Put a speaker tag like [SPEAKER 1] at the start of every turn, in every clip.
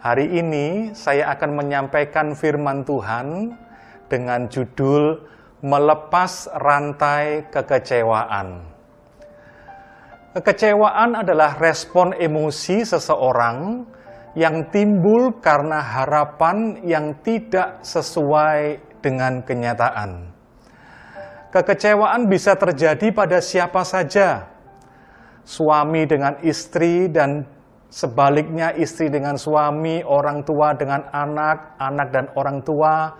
[SPEAKER 1] Hari ini saya akan menyampaikan firman Tuhan dengan judul Melepas Rantai Kekecewaan. Kekecewaan adalah respon emosi seseorang yang timbul karena harapan yang tidak sesuai dengan kenyataan. Kekecewaan bisa terjadi pada siapa saja, suami dengan istri dan Sebaliknya istri dengan suami, orang tua dengan anak, anak dan orang tua,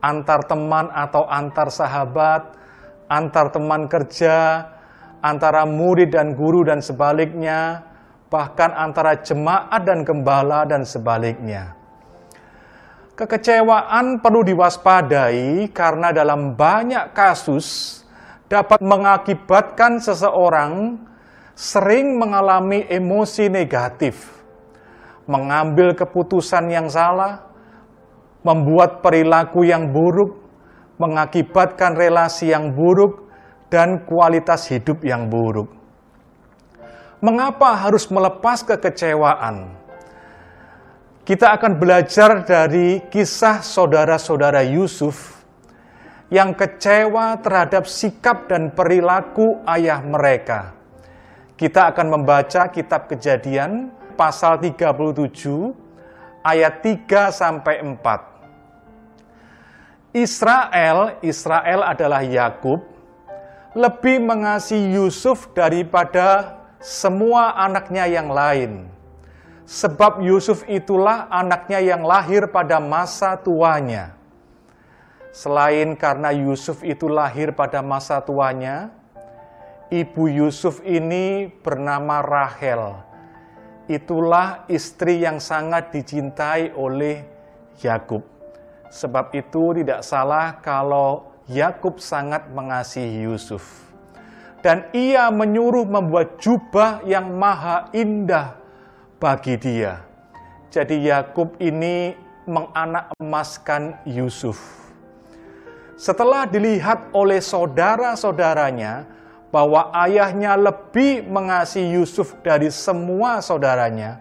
[SPEAKER 1] antar teman atau antar sahabat, antar teman kerja, antara murid dan guru dan sebaliknya, bahkan antara jemaat dan gembala dan sebaliknya. Kekecewaan perlu diwaspadai karena dalam banyak kasus dapat mengakibatkan seseorang sering mengalami emosi negatif, mengambil keputusan yang salah, membuat perilaku yang buruk, mengakibatkan relasi yang buruk, dan kualitas hidup yang buruk. Mengapa harus melepas kekecewaan? Kita akan belajar dari kisah saudara-saudara Yusuf yang kecewa terhadap sikap dan perilaku ayah mereka kita akan membaca kitab Kejadian pasal 37 ayat 3 sampai 4. Israel, Israel adalah Yakub, lebih mengasihi Yusuf daripada semua anaknya yang lain. Sebab Yusuf itulah anaknya yang lahir pada masa tuanya. Selain karena Yusuf itu lahir pada masa tuanya, Ibu Yusuf ini bernama Rahel. Itulah istri yang sangat dicintai oleh Yakub. Sebab itu tidak salah kalau Yakub sangat mengasihi Yusuf. Dan ia menyuruh membuat jubah yang maha indah bagi dia. Jadi Yakub ini menganak emaskan Yusuf. Setelah dilihat oleh saudara-saudaranya, bahwa ayahnya lebih mengasihi Yusuf dari semua saudaranya,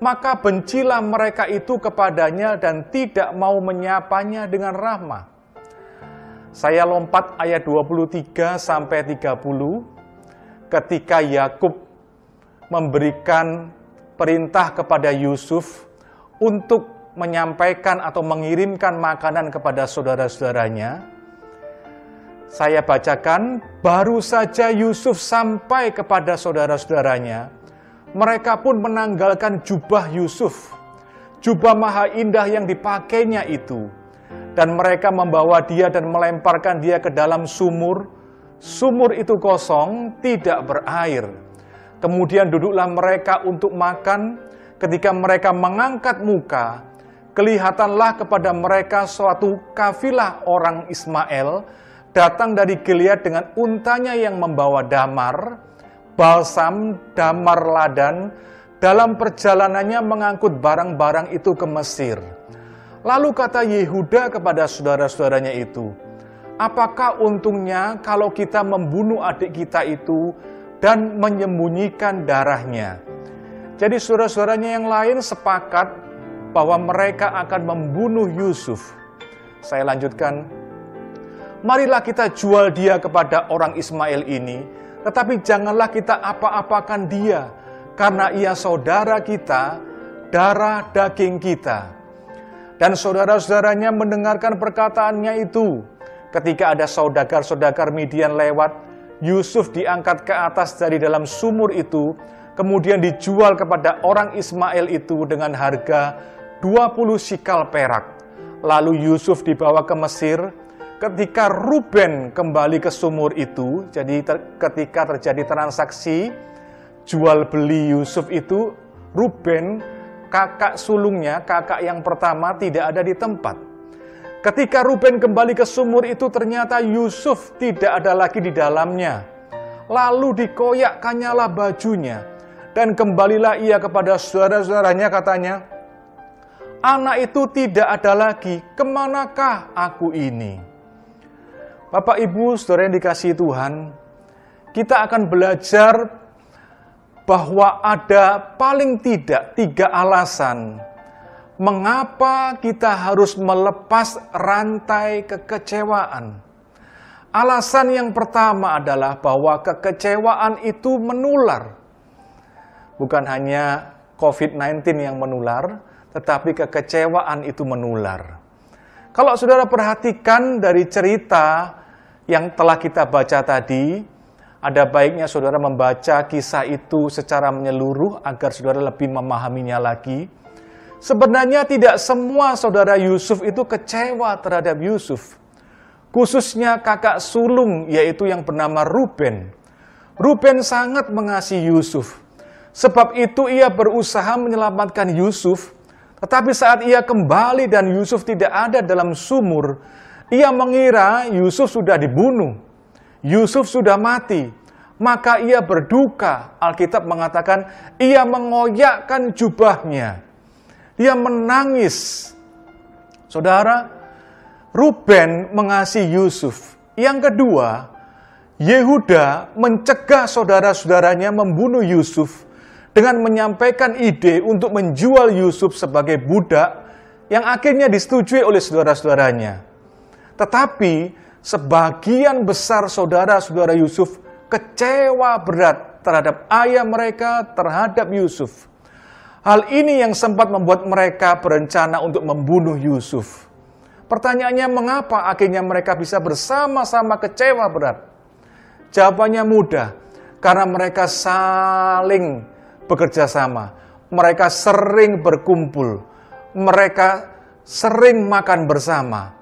[SPEAKER 1] maka bencilah mereka itu kepadanya dan tidak mau menyapanya dengan rahmah. Saya lompat ayat 23 sampai 30 ketika Yakub memberikan perintah kepada Yusuf untuk menyampaikan atau mengirimkan makanan kepada saudara-saudaranya saya bacakan, baru saja Yusuf sampai kepada saudara-saudaranya. Mereka pun menanggalkan jubah Yusuf, jubah maha indah yang dipakainya itu. Dan mereka membawa dia dan melemparkan dia ke dalam sumur. Sumur itu kosong, tidak berair. Kemudian duduklah mereka untuk makan. Ketika mereka mengangkat muka, kelihatanlah kepada mereka suatu kafilah orang Ismail datang dari Gilead dengan untanya yang membawa damar, balsam, damar ladan, dalam perjalanannya mengangkut barang-barang itu ke Mesir. Lalu kata Yehuda kepada saudara-saudaranya itu, Apakah untungnya kalau kita membunuh adik kita itu dan menyembunyikan darahnya? Jadi saudara-saudaranya yang lain sepakat bahwa mereka akan membunuh Yusuf. Saya lanjutkan, marilah kita jual dia kepada orang Ismail ini, tetapi janganlah kita apa-apakan dia, karena ia saudara kita, darah daging kita. Dan saudara-saudaranya mendengarkan perkataannya itu. Ketika ada saudagar-saudagar Midian lewat, Yusuf diangkat ke atas dari dalam sumur itu, kemudian dijual kepada orang Ismail itu dengan harga 20 sikal perak. Lalu Yusuf dibawa ke Mesir, ketika Ruben kembali ke sumur itu, jadi ter, ketika terjadi transaksi jual beli Yusuf itu, Ruben kakak sulungnya, kakak yang pertama tidak ada di tempat. Ketika Ruben kembali ke sumur itu, ternyata Yusuf tidak ada lagi di dalamnya. Lalu dikoyakkannya bajunya, dan kembalilah ia kepada saudara-saudaranya katanya, Anak itu tidak ada lagi, ke manakah aku ini? Bapak Ibu, saudara yang dikasih Tuhan, kita akan belajar bahwa ada paling tidak tiga alasan mengapa kita harus melepas rantai kekecewaan. Alasan yang pertama adalah bahwa kekecewaan itu menular. Bukan hanya COVID-19 yang menular, tetapi kekecewaan itu menular. Kalau saudara perhatikan dari cerita yang telah kita baca tadi, ada baiknya saudara membaca kisah itu secara menyeluruh agar saudara lebih memahaminya lagi. Sebenarnya tidak semua saudara Yusuf itu kecewa terhadap Yusuf khususnya kakak sulung yaitu yang bernama Ruben. Ruben sangat mengasihi Yusuf. Sebab itu ia berusaha menyelamatkan Yusuf, tetapi saat ia kembali dan Yusuf tidak ada dalam sumur, ia mengira Yusuf sudah dibunuh. Yusuf sudah mati. Maka ia berduka. Alkitab mengatakan ia mengoyakkan jubahnya. Dia menangis. Saudara, Ruben mengasihi Yusuf. Yang kedua, Yehuda mencegah saudara-saudaranya membunuh Yusuf dengan menyampaikan ide untuk menjual Yusuf sebagai budak yang akhirnya disetujui oleh saudara-saudaranya. Tetapi sebagian besar saudara-saudara Yusuf kecewa berat terhadap ayah mereka terhadap Yusuf. Hal ini yang sempat membuat mereka berencana untuk membunuh Yusuf. Pertanyaannya mengapa akhirnya mereka bisa bersama-sama kecewa berat? Jawabannya mudah, karena mereka saling bekerja sama. Mereka sering berkumpul. Mereka sering makan bersama.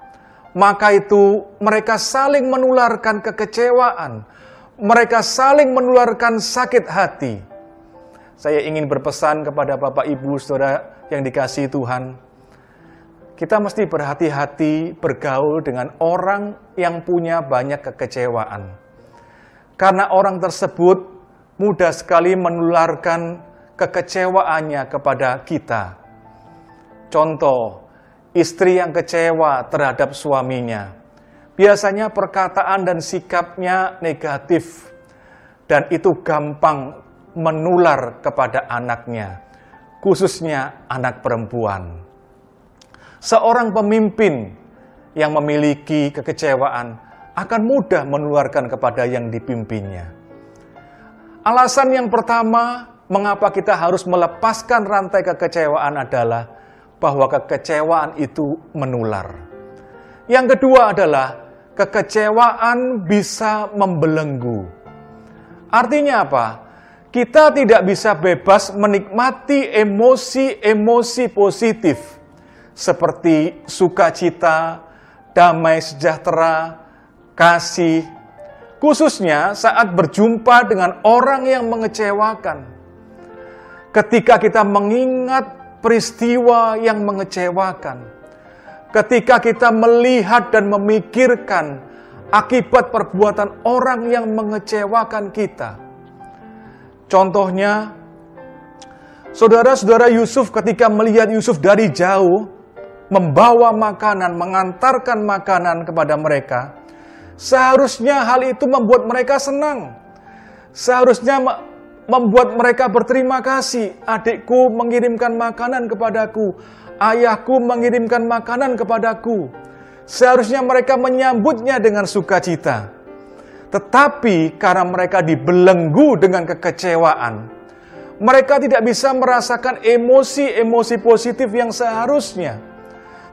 [SPEAKER 1] Maka itu mereka saling menularkan kekecewaan. Mereka saling menularkan sakit hati. Saya ingin berpesan kepada Bapak Ibu Saudara yang dikasih Tuhan kita mesti berhati-hati bergaul dengan orang yang punya banyak kekecewaan. Karena orang tersebut mudah sekali menularkan kekecewaannya kepada kita. Contoh, istri yang kecewa terhadap suaminya. Biasanya perkataan dan sikapnya negatif, dan itu gampang menular kepada anaknya, khususnya anak perempuan. Seorang pemimpin yang memiliki kekecewaan akan mudah menularkan kepada yang dipimpinnya. Alasan yang pertama, mengapa kita harus melepaskan rantai kekecewaan adalah bahwa kekecewaan itu menular. Yang kedua adalah kekecewaan bisa membelenggu. Artinya apa? Kita tidak bisa bebas menikmati emosi-emosi positif seperti sukacita, damai sejahtera, kasih, khususnya saat berjumpa dengan orang yang mengecewakan. Ketika kita mengingat peristiwa yang mengecewakan, ketika kita melihat dan memikirkan akibat perbuatan orang yang mengecewakan kita. Contohnya, saudara-saudara Yusuf ketika melihat Yusuf dari jauh, membawa makanan, mengantarkan makanan kepada mereka, seharusnya hal itu membuat mereka senang. Seharusnya membuat mereka berterima kasih. Adikku mengirimkan makanan kepadaku, ayahku mengirimkan makanan kepadaku. Seharusnya mereka menyambutnya dengan sukacita. Tetapi karena mereka dibelenggu dengan kekecewaan, mereka tidak bisa merasakan emosi-emosi positif yang seharusnya.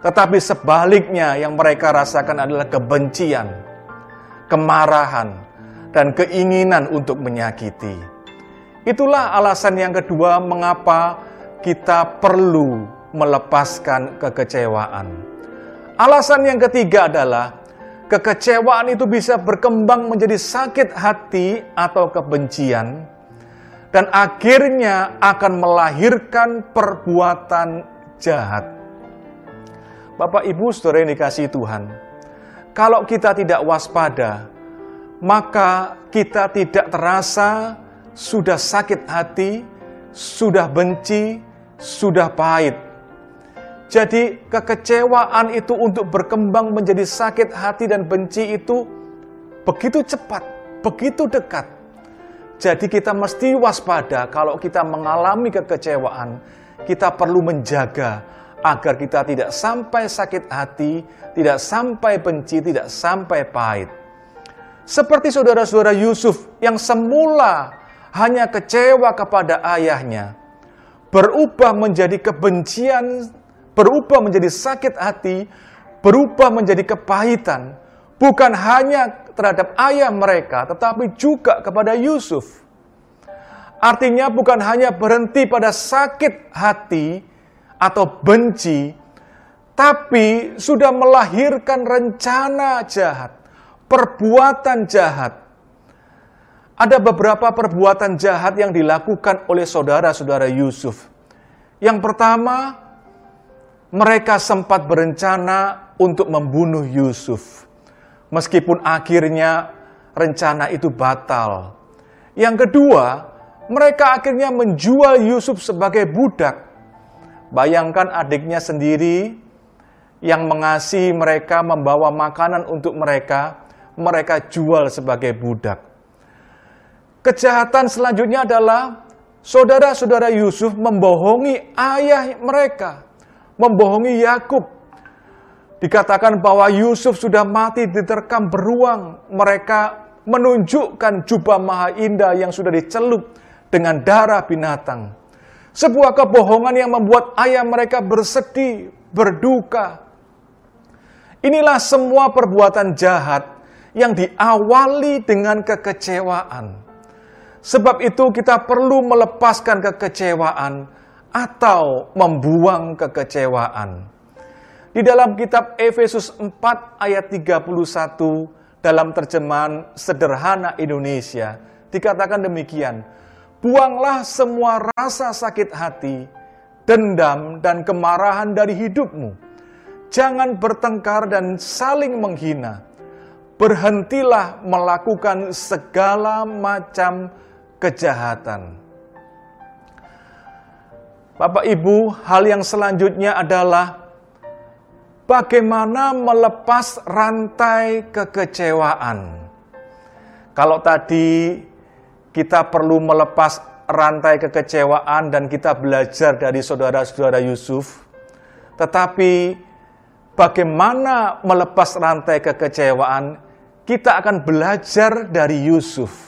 [SPEAKER 1] Tetapi sebaliknya yang mereka rasakan adalah kebencian, kemarahan, dan keinginan untuk menyakiti. Itulah alasan yang kedua mengapa kita perlu melepaskan kekecewaan. Alasan yang ketiga adalah kekecewaan itu bisa berkembang menjadi sakit hati atau kebencian dan akhirnya akan melahirkan perbuatan jahat. Bapak Ibu Saudara yang dikasih Tuhan, kalau kita tidak waspada, maka kita tidak terasa sudah sakit hati, sudah benci, sudah pahit. Jadi kekecewaan itu untuk berkembang menjadi sakit hati dan benci itu begitu cepat, begitu dekat. Jadi kita mesti waspada kalau kita mengalami kekecewaan, kita perlu menjaga agar kita tidak sampai sakit hati, tidak sampai benci, tidak sampai pahit. Seperti saudara-saudara Yusuf yang semula hanya kecewa kepada ayahnya, berubah menjadi kebencian, berubah menjadi sakit hati, berubah menjadi kepahitan, bukan hanya terhadap ayah mereka, tetapi juga kepada Yusuf. Artinya bukan hanya berhenti pada sakit hati atau benci, tapi sudah melahirkan rencana jahat, perbuatan jahat. Ada beberapa perbuatan jahat yang dilakukan oleh saudara-saudara Yusuf. Yang pertama, mereka sempat berencana untuk membunuh Yusuf. Meskipun akhirnya rencana itu batal. Yang kedua, mereka akhirnya menjual Yusuf sebagai budak. Bayangkan adiknya sendiri yang mengasihi mereka, membawa makanan untuk mereka, mereka jual sebagai budak. Kejahatan selanjutnya adalah saudara-saudara Yusuf membohongi ayah mereka, membohongi Yakub Dikatakan bahwa Yusuf sudah mati diterkam beruang. Mereka menunjukkan jubah maha indah yang sudah dicelup dengan darah binatang. Sebuah kebohongan yang membuat ayah mereka bersedih, berduka. Inilah semua perbuatan jahat yang diawali dengan kekecewaan. Sebab itu kita perlu melepaskan kekecewaan atau membuang kekecewaan. Di dalam kitab Efesus 4 ayat 31 dalam terjemahan sederhana Indonesia dikatakan demikian, Buanglah semua rasa sakit hati, dendam dan kemarahan dari hidupmu. Jangan bertengkar dan saling menghina. Berhentilah melakukan segala macam kejahatan. Bapak Ibu, hal yang selanjutnya adalah bagaimana melepas rantai kekecewaan. Kalau tadi kita perlu melepas rantai kekecewaan dan kita belajar dari saudara-saudara Yusuf, tetapi bagaimana melepas rantai kekecewaan, kita akan belajar dari Yusuf.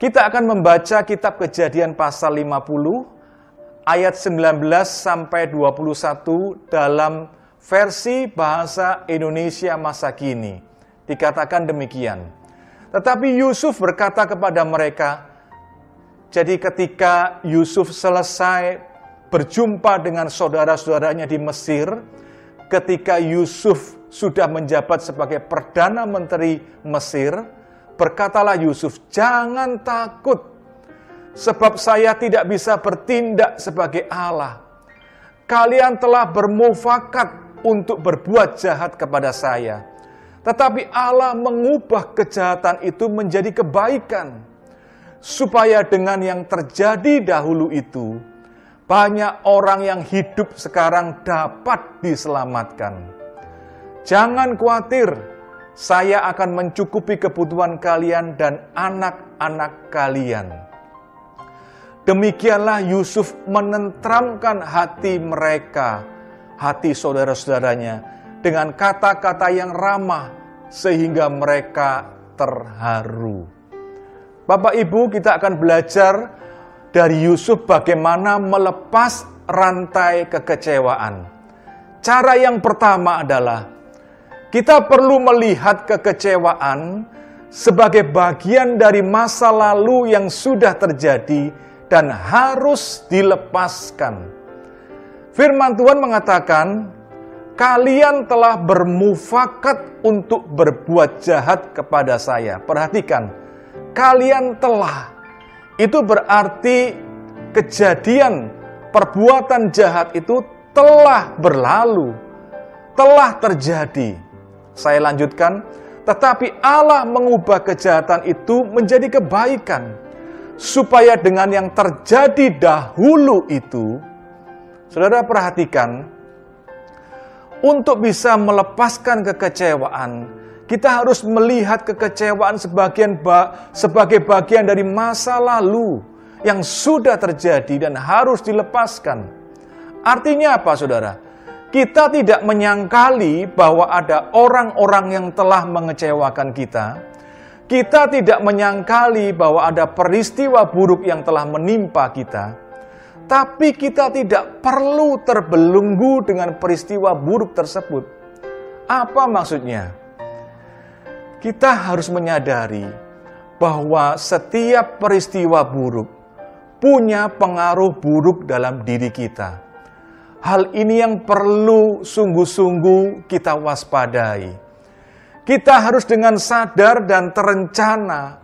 [SPEAKER 1] Kita akan membaca kitab Kejadian pasal 50 ayat 19 sampai 21 dalam versi bahasa Indonesia masa kini. Dikatakan demikian. Tetapi Yusuf berkata kepada mereka, jadi ketika Yusuf selesai berjumpa dengan saudara-saudaranya di Mesir, ketika Yusuf sudah menjabat sebagai Perdana Menteri Mesir, berkatalah Yusuf, jangan takut, sebab saya tidak bisa bertindak sebagai Allah. Kalian telah bermufakat untuk berbuat jahat kepada saya. Tetapi Allah mengubah kejahatan itu menjadi kebaikan. Supaya dengan yang terjadi dahulu itu, banyak orang yang hidup sekarang dapat diselamatkan. Jangan khawatir, saya akan mencukupi kebutuhan kalian dan anak-anak kalian. Demikianlah Yusuf menentramkan hati mereka hati saudara-saudaranya dengan kata-kata yang ramah sehingga mereka terharu. Bapak Ibu, kita akan belajar dari Yusuf bagaimana melepas rantai kekecewaan. Cara yang pertama adalah kita perlu melihat kekecewaan sebagai bagian dari masa lalu yang sudah terjadi dan harus dilepaskan. Firman Tuhan mengatakan, kalian telah bermufakat untuk berbuat jahat kepada saya. Perhatikan, kalian telah. Itu berarti kejadian perbuatan jahat itu telah berlalu, telah terjadi. Saya lanjutkan, tetapi Allah mengubah kejahatan itu menjadi kebaikan, supaya dengan yang terjadi dahulu itu Saudara perhatikan, untuk bisa melepaskan kekecewaan, Kita harus melihat kekecewaan sebagian ba sebagai bagian dari masa lalu yang sudah terjadi dan harus dilepaskan. Artinya apa, saudara? Kita tidak menyangkali bahwa ada orang-orang yang telah mengecewakan kita. Kita tidak menyangkali bahwa ada peristiwa buruk yang telah menimpa kita. Tapi kita tidak perlu terbelenggu dengan peristiwa buruk tersebut. Apa maksudnya? kita harus menyadari bahwa setiap peristiwa buruk punya pengaruh buruk dalam diri kita. Hal ini yang perlu sungguh-sungguh kita waspadai. Kita harus dengan sadar dan terencana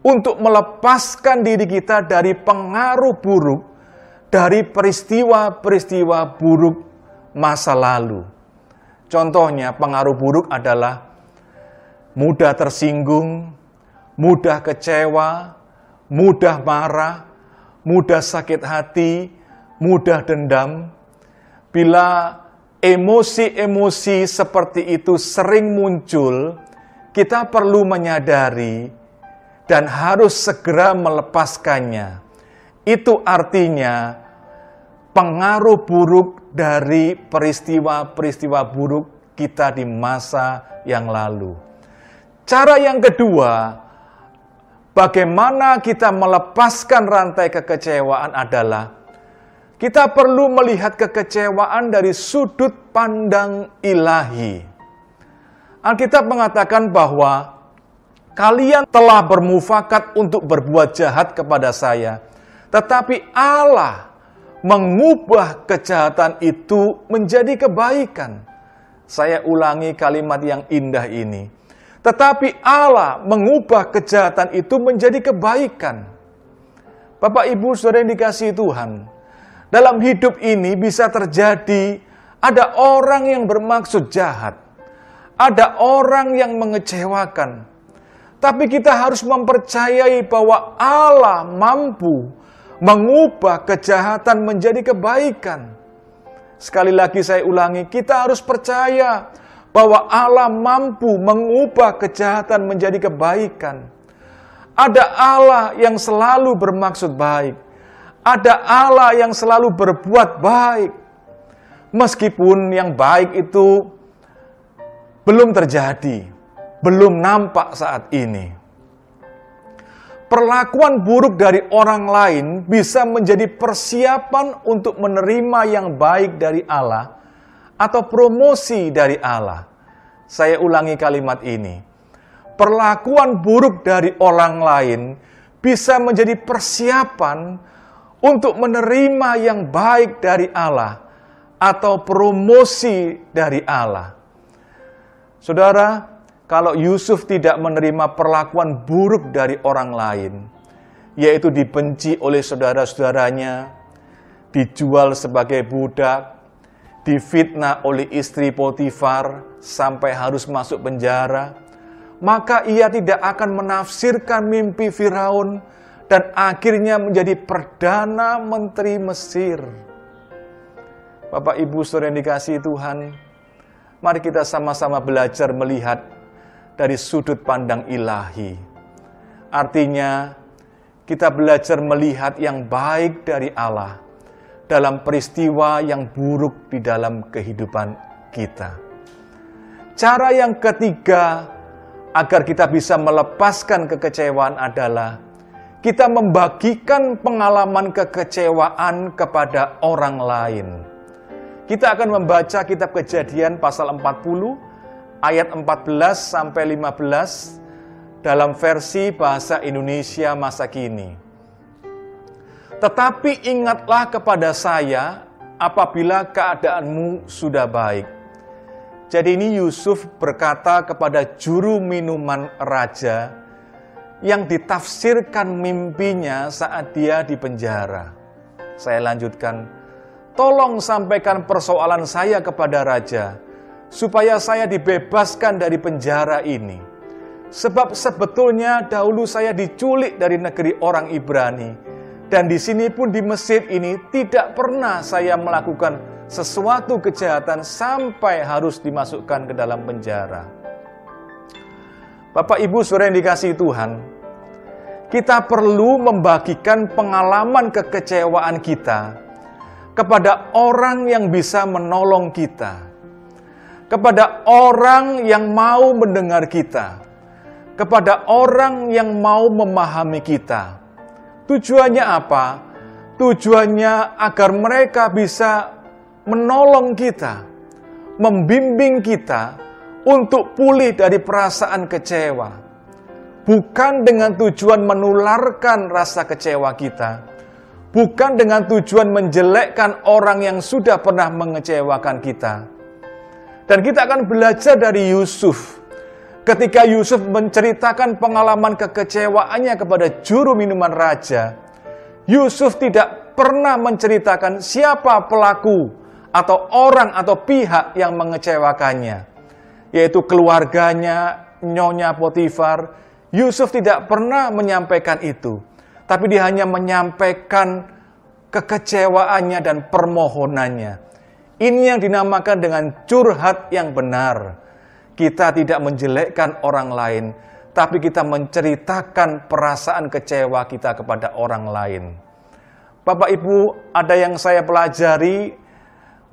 [SPEAKER 1] untuk melepaskan diri kita dari pengaruh buruk dari peristiwa-peristiwa buruk masa lalu. Contohnya, pengaruh buruk adalah mudah tersinggung, mudah kecewa, mudah marah, mudah sakit hati, mudah dendam. Bila emosi-emosi seperti itu sering muncul, kita perlu menyadari dan harus segera melepaskannya. Itu artinya pengaruh buruk dari peristiwa-peristiwa buruk kita di masa yang lalu. Cara yang kedua, bagaimana kita melepaskan rantai kekecewaan adalah kita perlu melihat kekecewaan dari sudut pandang ilahi. Alkitab mengatakan bahwa kalian telah bermufakat untuk berbuat jahat kepada saya, tetapi Allah mengubah kejahatan itu menjadi kebaikan. Saya ulangi kalimat yang indah ini tetapi Allah mengubah kejahatan itu menjadi kebaikan. Bapak Ibu Saudara yang dikasih Tuhan, dalam hidup ini bisa terjadi ada orang yang bermaksud jahat. Ada orang yang mengecewakan. Tapi kita harus mempercayai bahwa Allah mampu mengubah kejahatan menjadi kebaikan. Sekali lagi saya ulangi, kita harus percaya bahwa Allah mampu mengubah kejahatan menjadi kebaikan. Ada Allah yang selalu bermaksud baik. Ada Allah yang selalu berbuat baik. Meskipun yang baik itu belum terjadi, belum nampak saat ini. Perlakuan buruk dari orang lain bisa menjadi persiapan untuk menerima yang baik dari Allah atau promosi dari Allah. Saya ulangi kalimat ini. Perlakuan buruk dari orang lain bisa menjadi persiapan untuk menerima yang baik dari Allah atau promosi dari Allah. Saudara, kalau Yusuf tidak menerima perlakuan buruk dari orang lain, yaitu dibenci oleh saudara-saudaranya, dijual sebagai budak, difitnah oleh istri Potifar sampai harus masuk penjara, maka ia tidak akan menafsirkan mimpi Firaun dan akhirnya menjadi perdana menteri Mesir. Bapak Ibu Saudara yang dikasihi Tuhan, mari kita sama-sama belajar melihat dari sudut pandang ilahi. Artinya, kita belajar melihat yang baik dari Allah dalam peristiwa yang buruk di dalam kehidupan kita. Cara yang ketiga agar kita bisa melepaskan kekecewaan adalah kita membagikan pengalaman kekecewaan kepada orang lain. Kita akan membaca kitab Kejadian pasal 40 ayat 14 sampai 15 dalam versi bahasa Indonesia masa kini. Tetapi ingatlah kepada saya apabila keadaanmu sudah baik. Jadi ini Yusuf berkata kepada juru minuman raja yang ditafsirkan mimpinya saat dia di penjara. Saya lanjutkan, tolong sampaikan persoalan saya kepada raja, supaya saya dibebaskan dari penjara ini. Sebab sebetulnya dahulu saya diculik dari negeri orang Ibrani, dan di sini pun di Mesir ini tidak pernah saya melakukan sesuatu kejahatan sampai harus dimasukkan ke dalam penjara. Bapak Ibu Saudara yang dikasihi Tuhan, kita perlu membagikan pengalaman kekecewaan kita kepada orang yang bisa menolong kita, kepada orang yang mau mendengar kita, kepada orang yang mau memahami kita. Tujuannya apa? Tujuannya agar mereka bisa menolong kita, membimbing kita untuk pulih dari perasaan kecewa bukan dengan tujuan menularkan rasa kecewa kita, bukan dengan tujuan menjelekkan orang yang sudah pernah mengecewakan kita. Dan kita akan belajar dari Yusuf. Ketika Yusuf menceritakan pengalaman kekecewaannya kepada juru minuman raja, Yusuf tidak pernah menceritakan siapa pelaku atau orang atau pihak yang mengecewakannya, yaitu keluarganya, Nyonya Potifar, Yusuf tidak pernah menyampaikan itu, tapi dia hanya menyampaikan kekecewaannya dan permohonannya. Ini yang dinamakan dengan curhat yang benar. Kita tidak menjelekkan orang lain, tapi kita menceritakan perasaan kecewa kita kepada orang lain. Bapak Ibu, ada yang saya pelajari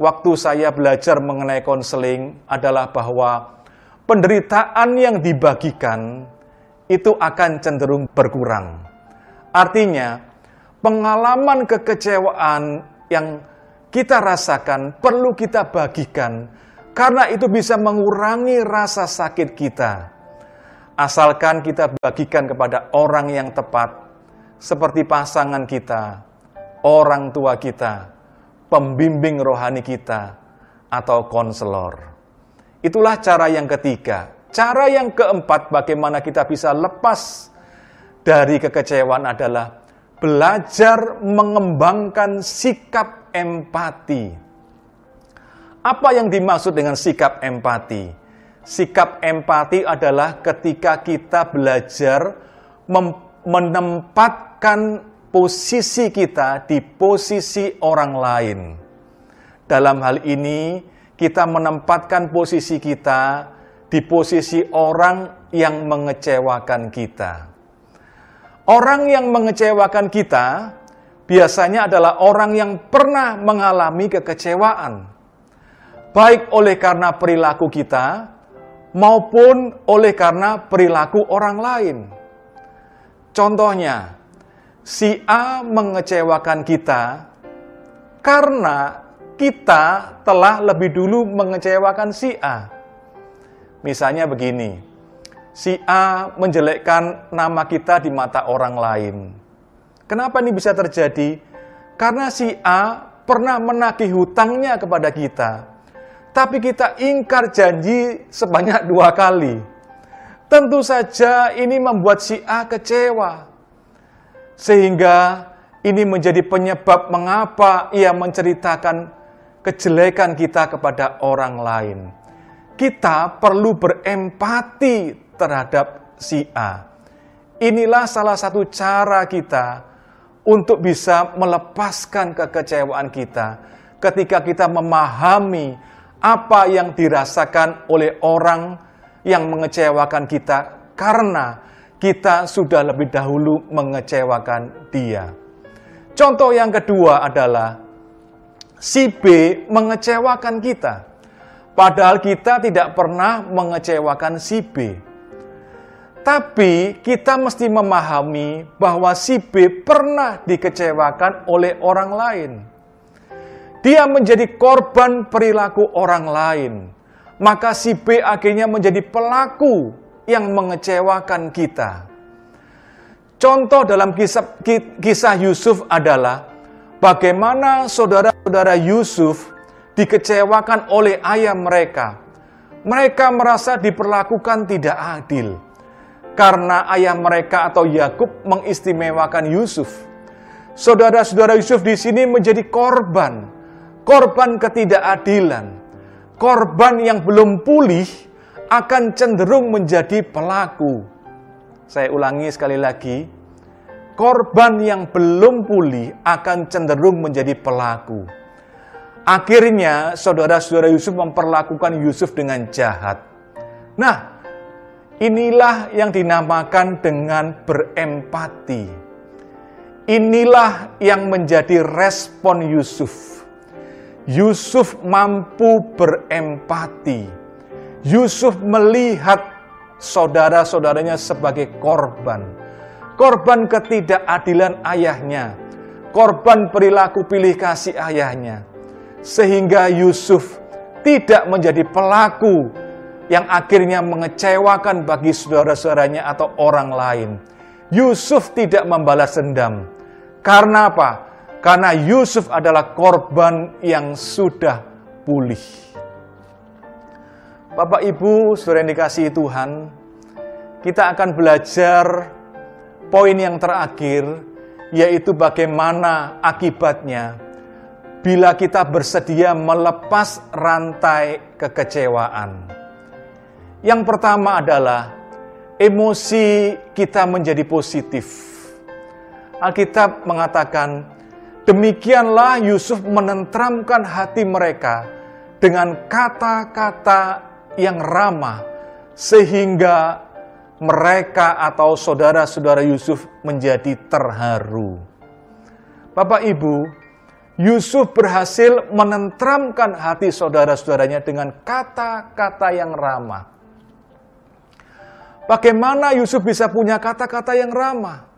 [SPEAKER 1] waktu saya belajar mengenai konseling adalah bahwa penderitaan yang dibagikan itu akan cenderung berkurang. Artinya, pengalaman kekecewaan yang kita rasakan perlu kita bagikan karena itu bisa mengurangi rasa sakit kita. Asalkan kita bagikan kepada orang yang tepat, seperti pasangan kita, orang tua kita, pembimbing rohani kita, atau konselor. Itulah cara yang ketiga, Cara yang keempat bagaimana kita bisa lepas dari kekecewaan adalah belajar mengembangkan sikap empati. Apa yang dimaksud dengan sikap empati? Sikap empati adalah ketika kita belajar menempatkan posisi kita di posisi orang lain. Dalam hal ini, kita menempatkan posisi kita di posisi orang yang mengecewakan kita. Orang yang mengecewakan kita biasanya adalah orang yang pernah mengalami kekecewaan, baik oleh karena perilaku kita maupun oleh karena perilaku orang lain. Contohnya, si A mengecewakan kita karena kita telah lebih dulu mengecewakan si A. Misalnya begini, si A menjelekkan nama kita di mata orang lain. Kenapa ini bisa terjadi? Karena si A pernah menagih hutangnya kepada kita, tapi kita ingkar janji sebanyak dua kali. Tentu saja ini membuat si A kecewa, sehingga ini menjadi penyebab mengapa ia menceritakan kejelekan kita kepada orang lain kita perlu berempati terhadap si A. Inilah salah satu cara kita untuk bisa melepaskan kekecewaan kita ketika kita memahami apa yang dirasakan oleh orang yang mengecewakan kita karena kita sudah lebih dahulu mengecewakan dia. Contoh yang kedua adalah si B mengecewakan kita. Padahal kita tidak pernah mengecewakan si B. Tapi kita mesti memahami bahwa si B pernah dikecewakan oleh orang lain. Dia menjadi korban perilaku orang lain. Maka si B akhirnya menjadi pelaku yang mengecewakan kita. Contoh dalam kisah, kisah Yusuf adalah bagaimana saudara-saudara Yusuf dikecewakan oleh ayah mereka. Mereka merasa diperlakukan tidak adil karena ayah mereka atau Yakub mengistimewakan Yusuf. Saudara-saudara Yusuf di sini menjadi korban, korban ketidakadilan, korban yang belum pulih akan cenderung menjadi pelaku. Saya ulangi sekali lagi, korban yang belum pulih akan cenderung menjadi pelaku. Akhirnya saudara-saudara Yusuf memperlakukan Yusuf dengan jahat. Nah, Inilah yang dinamakan dengan berempati. Inilah yang menjadi respon Yusuf. Yusuf mampu berempati. Yusuf melihat saudara-saudaranya sebagai korban. Korban ketidakadilan ayahnya. Korban perilaku pilih kasih ayahnya. Sehingga Yusuf tidak menjadi pelaku yang akhirnya mengecewakan bagi saudara-saudaranya atau orang lain. Yusuf tidak membalas dendam. Karena apa? Karena Yusuf adalah korban yang sudah pulih. Bapak Ibu, saudara yang dikasihi Tuhan, kita akan belajar poin yang terakhir, yaitu bagaimana akibatnya bila kita bersedia melepas rantai kekecewaan. Yang pertama adalah emosi kita menjadi positif. Alkitab mengatakan, demikianlah Yusuf menentramkan hati mereka dengan kata-kata yang ramah, sehingga mereka atau saudara-saudara Yusuf menjadi terharu. Bapak Ibu, Yusuf berhasil menentramkan hati saudara-saudaranya dengan kata-kata yang ramah. Bagaimana Yusuf bisa punya kata-kata yang ramah?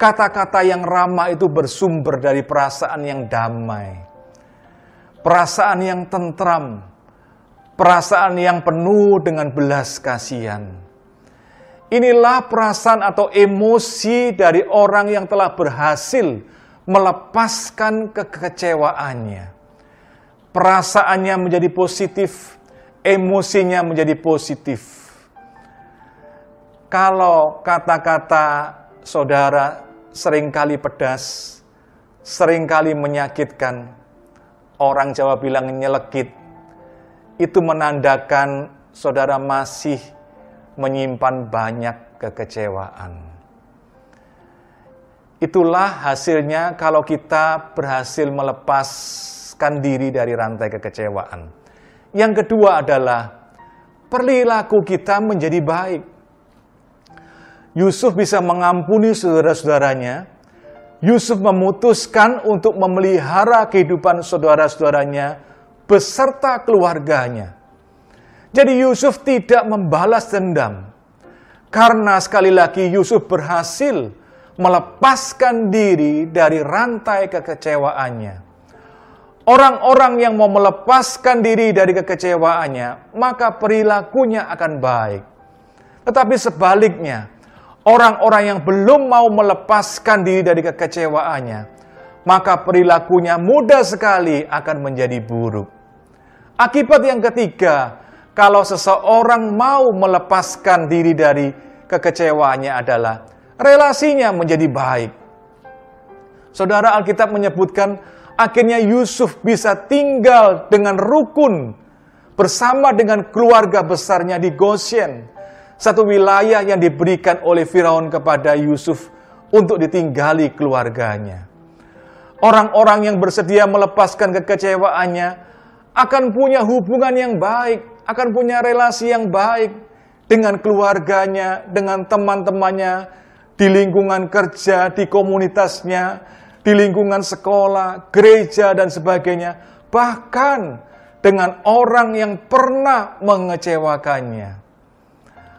[SPEAKER 1] Kata-kata yang ramah itu bersumber dari perasaan yang damai, perasaan yang tentram, perasaan yang penuh dengan belas kasihan. Inilah perasaan atau emosi dari orang yang telah berhasil melepaskan kekecewaannya. Perasaannya menjadi positif, emosinya menjadi positif kalau kata-kata saudara sering kali pedas, sering kali menyakitkan, orang Jawa bilang nyelekit, itu menandakan saudara masih menyimpan banyak kekecewaan. Itulah hasilnya kalau kita berhasil melepaskan diri dari rantai kekecewaan. Yang kedua adalah perilaku kita menjadi baik. Yusuf bisa mengampuni saudara-saudaranya. Yusuf memutuskan untuk memelihara kehidupan saudara-saudaranya beserta keluarganya. Jadi Yusuf tidak membalas dendam. Karena sekali lagi Yusuf berhasil melepaskan diri dari rantai kekecewaannya. Orang-orang yang mau melepaskan diri dari kekecewaannya, maka perilakunya akan baik. Tetapi sebaliknya, orang-orang yang belum mau melepaskan diri dari kekecewaannya, maka perilakunya mudah sekali akan menjadi buruk. Akibat yang ketiga, kalau seseorang mau melepaskan diri dari kekecewaannya adalah relasinya menjadi baik. Saudara Alkitab menyebutkan akhirnya Yusuf bisa tinggal dengan rukun bersama dengan keluarga besarnya di Goshen satu wilayah yang diberikan oleh Firaun kepada Yusuf untuk ditinggali keluarganya. Orang-orang yang bersedia melepaskan kekecewaannya akan punya hubungan yang baik, akan punya relasi yang baik dengan keluarganya, dengan teman-temannya, di lingkungan kerja, di komunitasnya, di lingkungan sekolah, gereja, dan sebagainya. Bahkan dengan orang yang pernah mengecewakannya.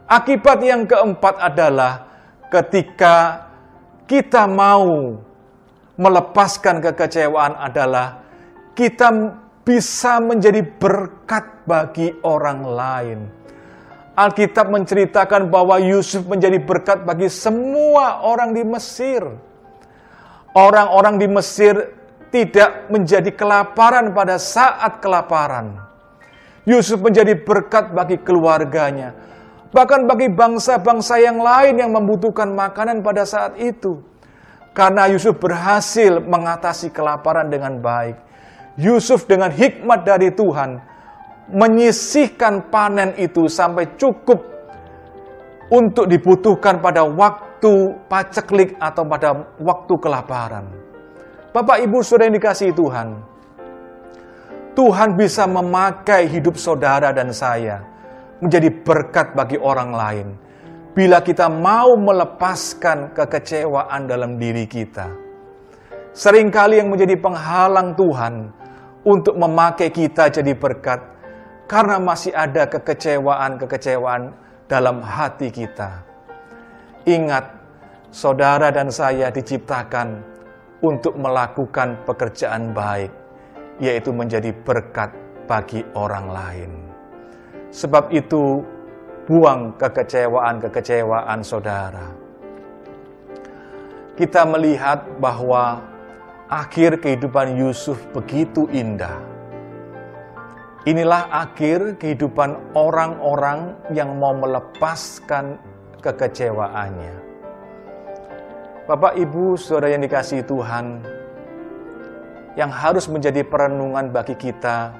[SPEAKER 1] Akibat yang keempat adalah ketika kita mau melepaskan kekecewaan adalah kita bisa menjadi berkat bagi orang lain. Alkitab menceritakan bahwa Yusuf menjadi berkat bagi semua orang di Mesir. Orang-orang di Mesir tidak menjadi kelaparan pada saat kelaparan. Yusuf menjadi berkat bagi keluarganya bahkan bagi bangsa-bangsa yang lain yang membutuhkan makanan pada saat itu. Karena Yusuf berhasil mengatasi kelaparan dengan baik. Yusuf dengan hikmat dari Tuhan menyisihkan panen itu sampai cukup untuk dibutuhkan pada waktu paceklik atau pada waktu kelaparan. Bapak Ibu sudah yang dikasih Tuhan, Tuhan bisa memakai hidup saudara dan saya menjadi berkat bagi orang lain. Bila kita mau melepaskan kekecewaan dalam diri kita, sering kali yang menjadi penghalang Tuhan untuk memakai kita jadi berkat, karena masih ada kekecewaan-kekecewaan dalam hati kita. Ingat, saudara dan saya diciptakan untuk melakukan pekerjaan baik, yaitu menjadi berkat bagi orang lain. Sebab itu, buang kekecewaan-kekecewaan saudara. Kita melihat bahwa akhir kehidupan Yusuf begitu indah. Inilah akhir kehidupan orang-orang yang mau melepaskan kekecewaannya. Bapak, Ibu, saudara yang dikasihi Tuhan, yang harus menjadi perenungan bagi kita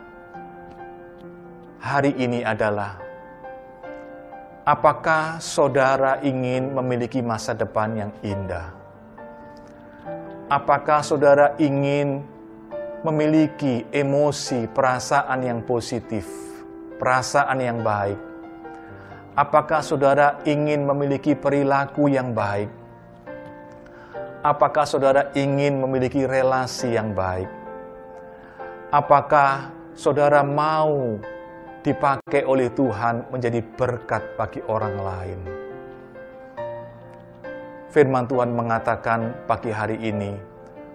[SPEAKER 1] hari ini adalah apakah saudara ingin memiliki masa depan yang indah? Apakah saudara ingin memiliki emosi, perasaan yang positif, perasaan yang baik? Apakah saudara ingin memiliki perilaku yang baik? Apakah saudara ingin memiliki relasi yang baik? Apakah saudara mau dipakai oleh Tuhan menjadi berkat bagi orang lain? Firman Tuhan mengatakan pagi hari ini,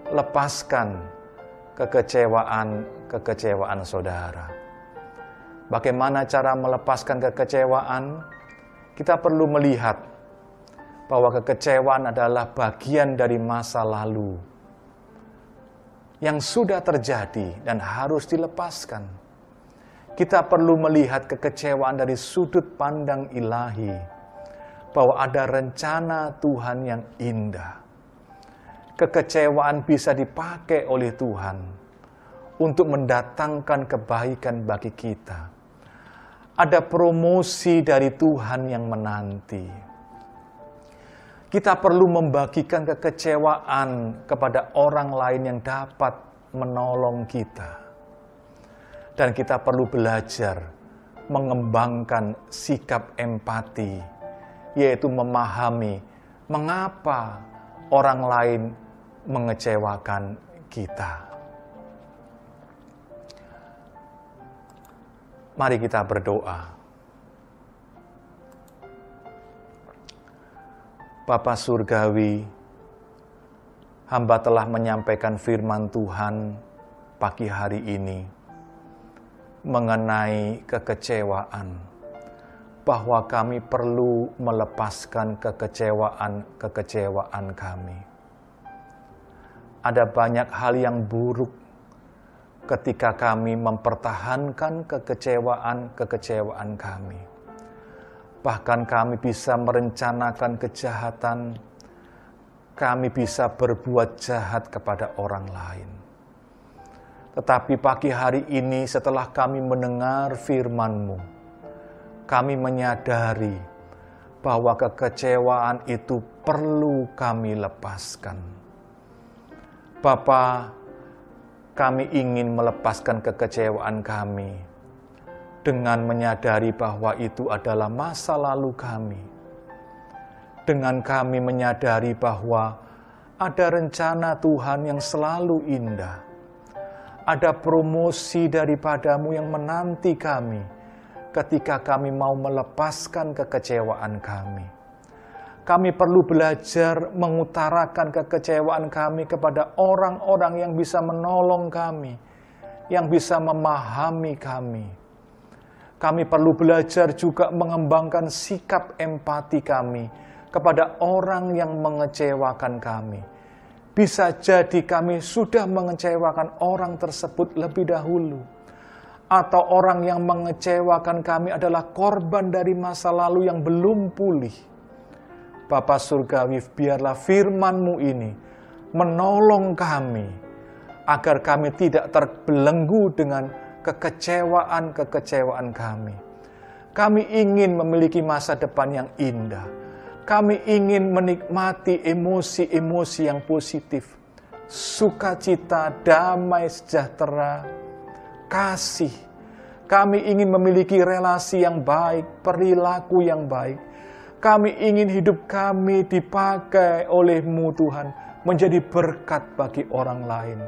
[SPEAKER 1] lepaskan kekecewaan-kekecewaan saudara. Bagaimana cara melepaskan kekecewaan? Kita perlu melihat bahwa kekecewaan adalah bagian dari masa lalu yang sudah terjadi dan harus dilepaskan. Kita perlu melihat kekecewaan dari sudut pandang ilahi, bahwa ada rencana Tuhan yang indah. Kekecewaan bisa dipakai oleh Tuhan untuk mendatangkan kebaikan bagi kita. Ada promosi dari Tuhan yang menanti kita perlu membagikan kekecewaan kepada orang lain yang dapat menolong kita. Dan kita perlu belajar mengembangkan sikap empati, yaitu memahami mengapa orang lain mengecewakan kita. Mari kita berdoa. Bapa Surgawi, hamba telah menyampaikan firman Tuhan pagi hari ini mengenai kekecewaan, bahwa kami perlu melepaskan kekecewaan-kekecewaan kami. Ada banyak hal yang buruk ketika kami mempertahankan kekecewaan-kekecewaan kami Bahkan kami bisa merencanakan kejahatan, kami bisa berbuat jahat kepada orang lain. Tetapi pagi hari ini setelah kami mendengar firman-Mu, kami menyadari bahwa kekecewaan itu perlu kami lepaskan. Bapa, kami ingin melepaskan kekecewaan kami dengan menyadari bahwa itu adalah masa lalu kami. Dengan kami menyadari bahwa ada rencana Tuhan yang selalu indah. Ada promosi daripadamu yang menanti kami ketika kami mau melepaskan kekecewaan kami. Kami perlu belajar mengutarakan kekecewaan kami kepada orang-orang yang bisa menolong kami, yang bisa memahami kami kami perlu belajar juga mengembangkan sikap empati kami kepada orang yang mengecewakan kami. Bisa jadi kami sudah mengecewakan orang tersebut lebih dahulu, atau orang yang mengecewakan kami adalah korban dari masa lalu yang belum pulih. Bapa Surgawi, biarlah firman-Mu ini menolong kami agar kami tidak terbelenggu dengan kekecewaan-kekecewaan kami. Kami ingin memiliki masa depan yang indah. Kami ingin menikmati emosi-emosi yang positif. Sukacita, damai, sejahtera, kasih. Kami ingin memiliki relasi yang baik, perilaku yang baik. Kami ingin hidup kami dipakai olehmu Tuhan, menjadi berkat bagi orang lain.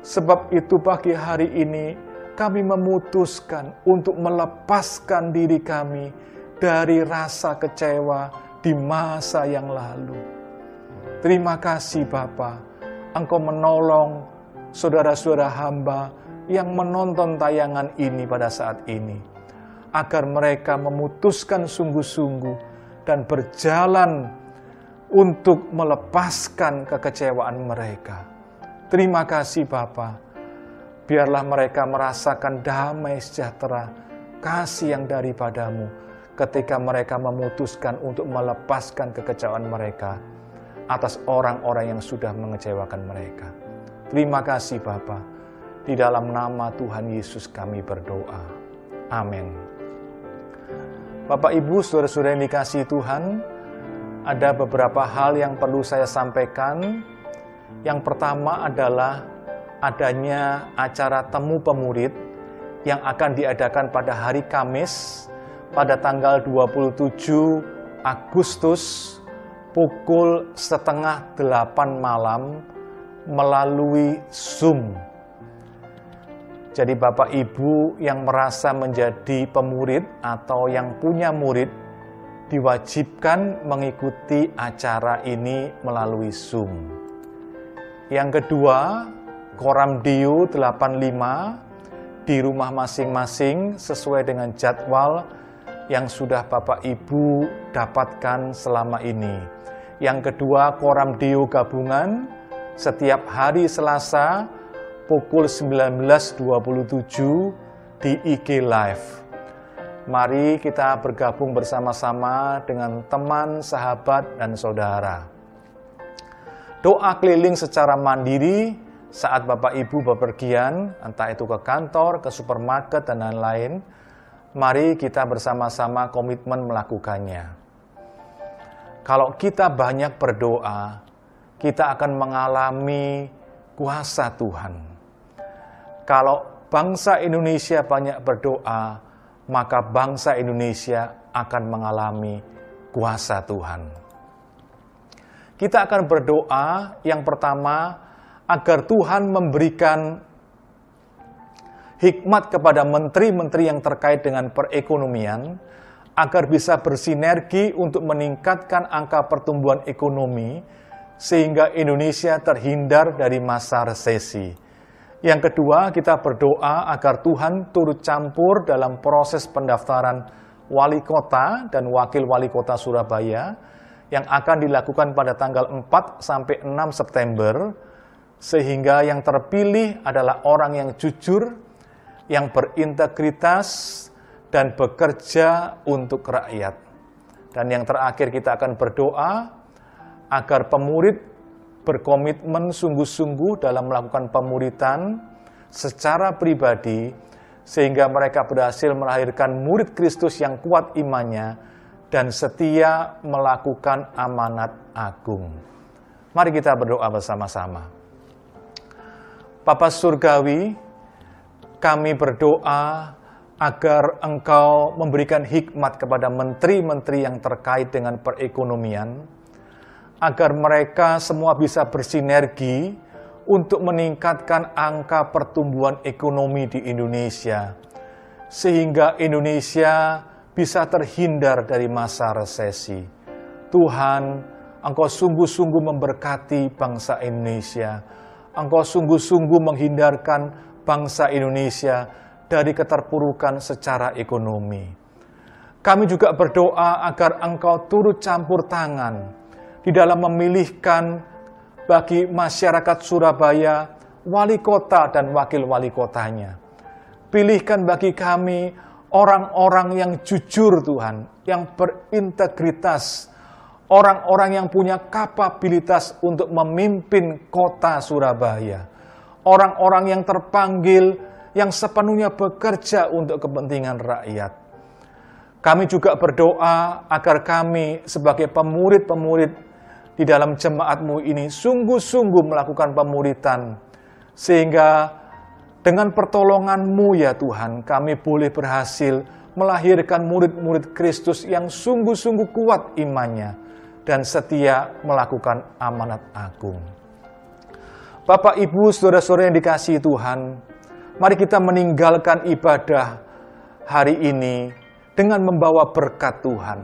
[SPEAKER 1] Sebab itu pagi hari ini kami memutuskan untuk melepaskan diri kami dari rasa kecewa di masa yang lalu. Terima kasih Bapa, Engkau menolong saudara-saudara hamba yang menonton tayangan ini pada saat ini, agar mereka memutuskan sungguh-sungguh dan berjalan untuk melepaskan kekecewaan mereka. Terima kasih Bapa. Biarlah mereka merasakan damai sejahtera, kasih yang daripadamu ketika mereka memutuskan untuk melepaskan kekecewaan mereka atas orang-orang yang sudah mengecewakan mereka. Terima kasih Bapak. Di dalam nama Tuhan Yesus kami berdoa. Amin. Bapak Ibu, saudara-saudara yang dikasih Tuhan, ada beberapa hal yang perlu saya sampaikan. Yang pertama adalah adanya acara temu pemurid yang akan diadakan pada hari Kamis pada tanggal 27 Agustus pukul setengah delapan malam melalui Zoom jadi Bapak Ibu yang merasa menjadi pemurid atau yang punya murid diwajibkan mengikuti acara ini melalui Zoom. Yang kedua, Koram Dio 85 di rumah masing-masing sesuai dengan jadwal yang sudah Bapak Ibu dapatkan selama ini. Yang kedua, Koram Dio gabungan setiap hari Selasa pukul 19.27 di IG Live. Mari kita bergabung bersama-sama dengan teman, sahabat, dan saudara. Doa keliling secara mandiri saat Bapak Ibu bepergian, entah itu ke kantor, ke supermarket, dan lain-lain, mari kita bersama-sama komitmen melakukannya. Kalau kita banyak berdoa, kita akan mengalami kuasa Tuhan. Kalau bangsa Indonesia banyak berdoa, maka bangsa Indonesia akan mengalami kuasa Tuhan. Kita akan berdoa yang pertama agar Tuhan memberikan hikmat kepada menteri-menteri yang terkait dengan perekonomian agar bisa bersinergi untuk meningkatkan angka pertumbuhan ekonomi sehingga Indonesia terhindar dari masa resesi. Yang kedua, kita berdoa agar Tuhan turut campur dalam proses pendaftaran wali kota dan wakil wali kota Surabaya yang akan dilakukan pada tanggal 4 sampai 6 September sehingga yang terpilih adalah orang yang jujur, yang berintegritas dan bekerja untuk rakyat. Dan yang terakhir kita akan berdoa agar pemurid berkomitmen sungguh-sungguh dalam melakukan pemuritan secara pribadi sehingga mereka berhasil melahirkan murid Kristus yang kuat imannya dan setia melakukan amanat agung. Mari kita berdoa bersama-sama. Bapa Surgawi, kami berdoa agar Engkau memberikan hikmat kepada menteri-menteri yang terkait dengan perekonomian, agar mereka semua bisa bersinergi untuk meningkatkan angka pertumbuhan ekonomi di Indonesia, sehingga Indonesia bisa terhindar dari masa resesi. Tuhan, Engkau sungguh-sungguh memberkati bangsa Indonesia. Engkau sungguh-sungguh menghindarkan bangsa Indonesia dari keterpurukan secara ekonomi. Kami juga berdoa agar Engkau turut campur tangan di dalam memilihkan bagi masyarakat Surabaya wali kota dan wakil wali kotanya. Pilihkan bagi kami orang-orang yang jujur Tuhan, yang berintegritas, orang-orang yang punya kapabilitas untuk memimpin kota Surabaya. Orang-orang yang terpanggil, yang sepenuhnya bekerja untuk kepentingan rakyat. Kami juga berdoa agar kami sebagai pemurid-pemurid di dalam jemaatmu ini sungguh-sungguh melakukan pemuritan, sehingga Dengan pertolongan-Mu ya Tuhan, kami boleh berhasil melahirkan murid-murid Kristus yang sungguh-sungguh kuat imannya dan setia melakukan amanat agung. Bapak, Ibu, saudara-saudara yang dikasihi Tuhan, mari kita meninggalkan ibadah hari ini dengan membawa berkat Tuhan.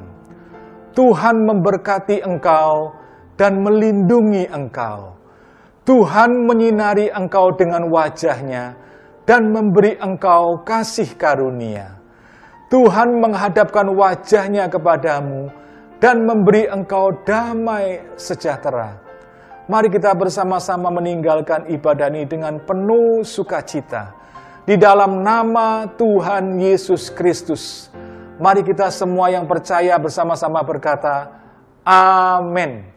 [SPEAKER 1] Tuhan memberkati engkau dan melindungi engkau. Tuhan menyinari engkau dengan wajahnya dan memberi engkau kasih karunia. Tuhan menghadapkan wajahnya kepadamu dan memberi engkau damai sejahtera. Mari kita bersama-sama meninggalkan ibadah ini dengan penuh sukacita. Di dalam nama Tuhan Yesus Kristus, Mari kita semua yang percaya bersama-sama berkata, Amin.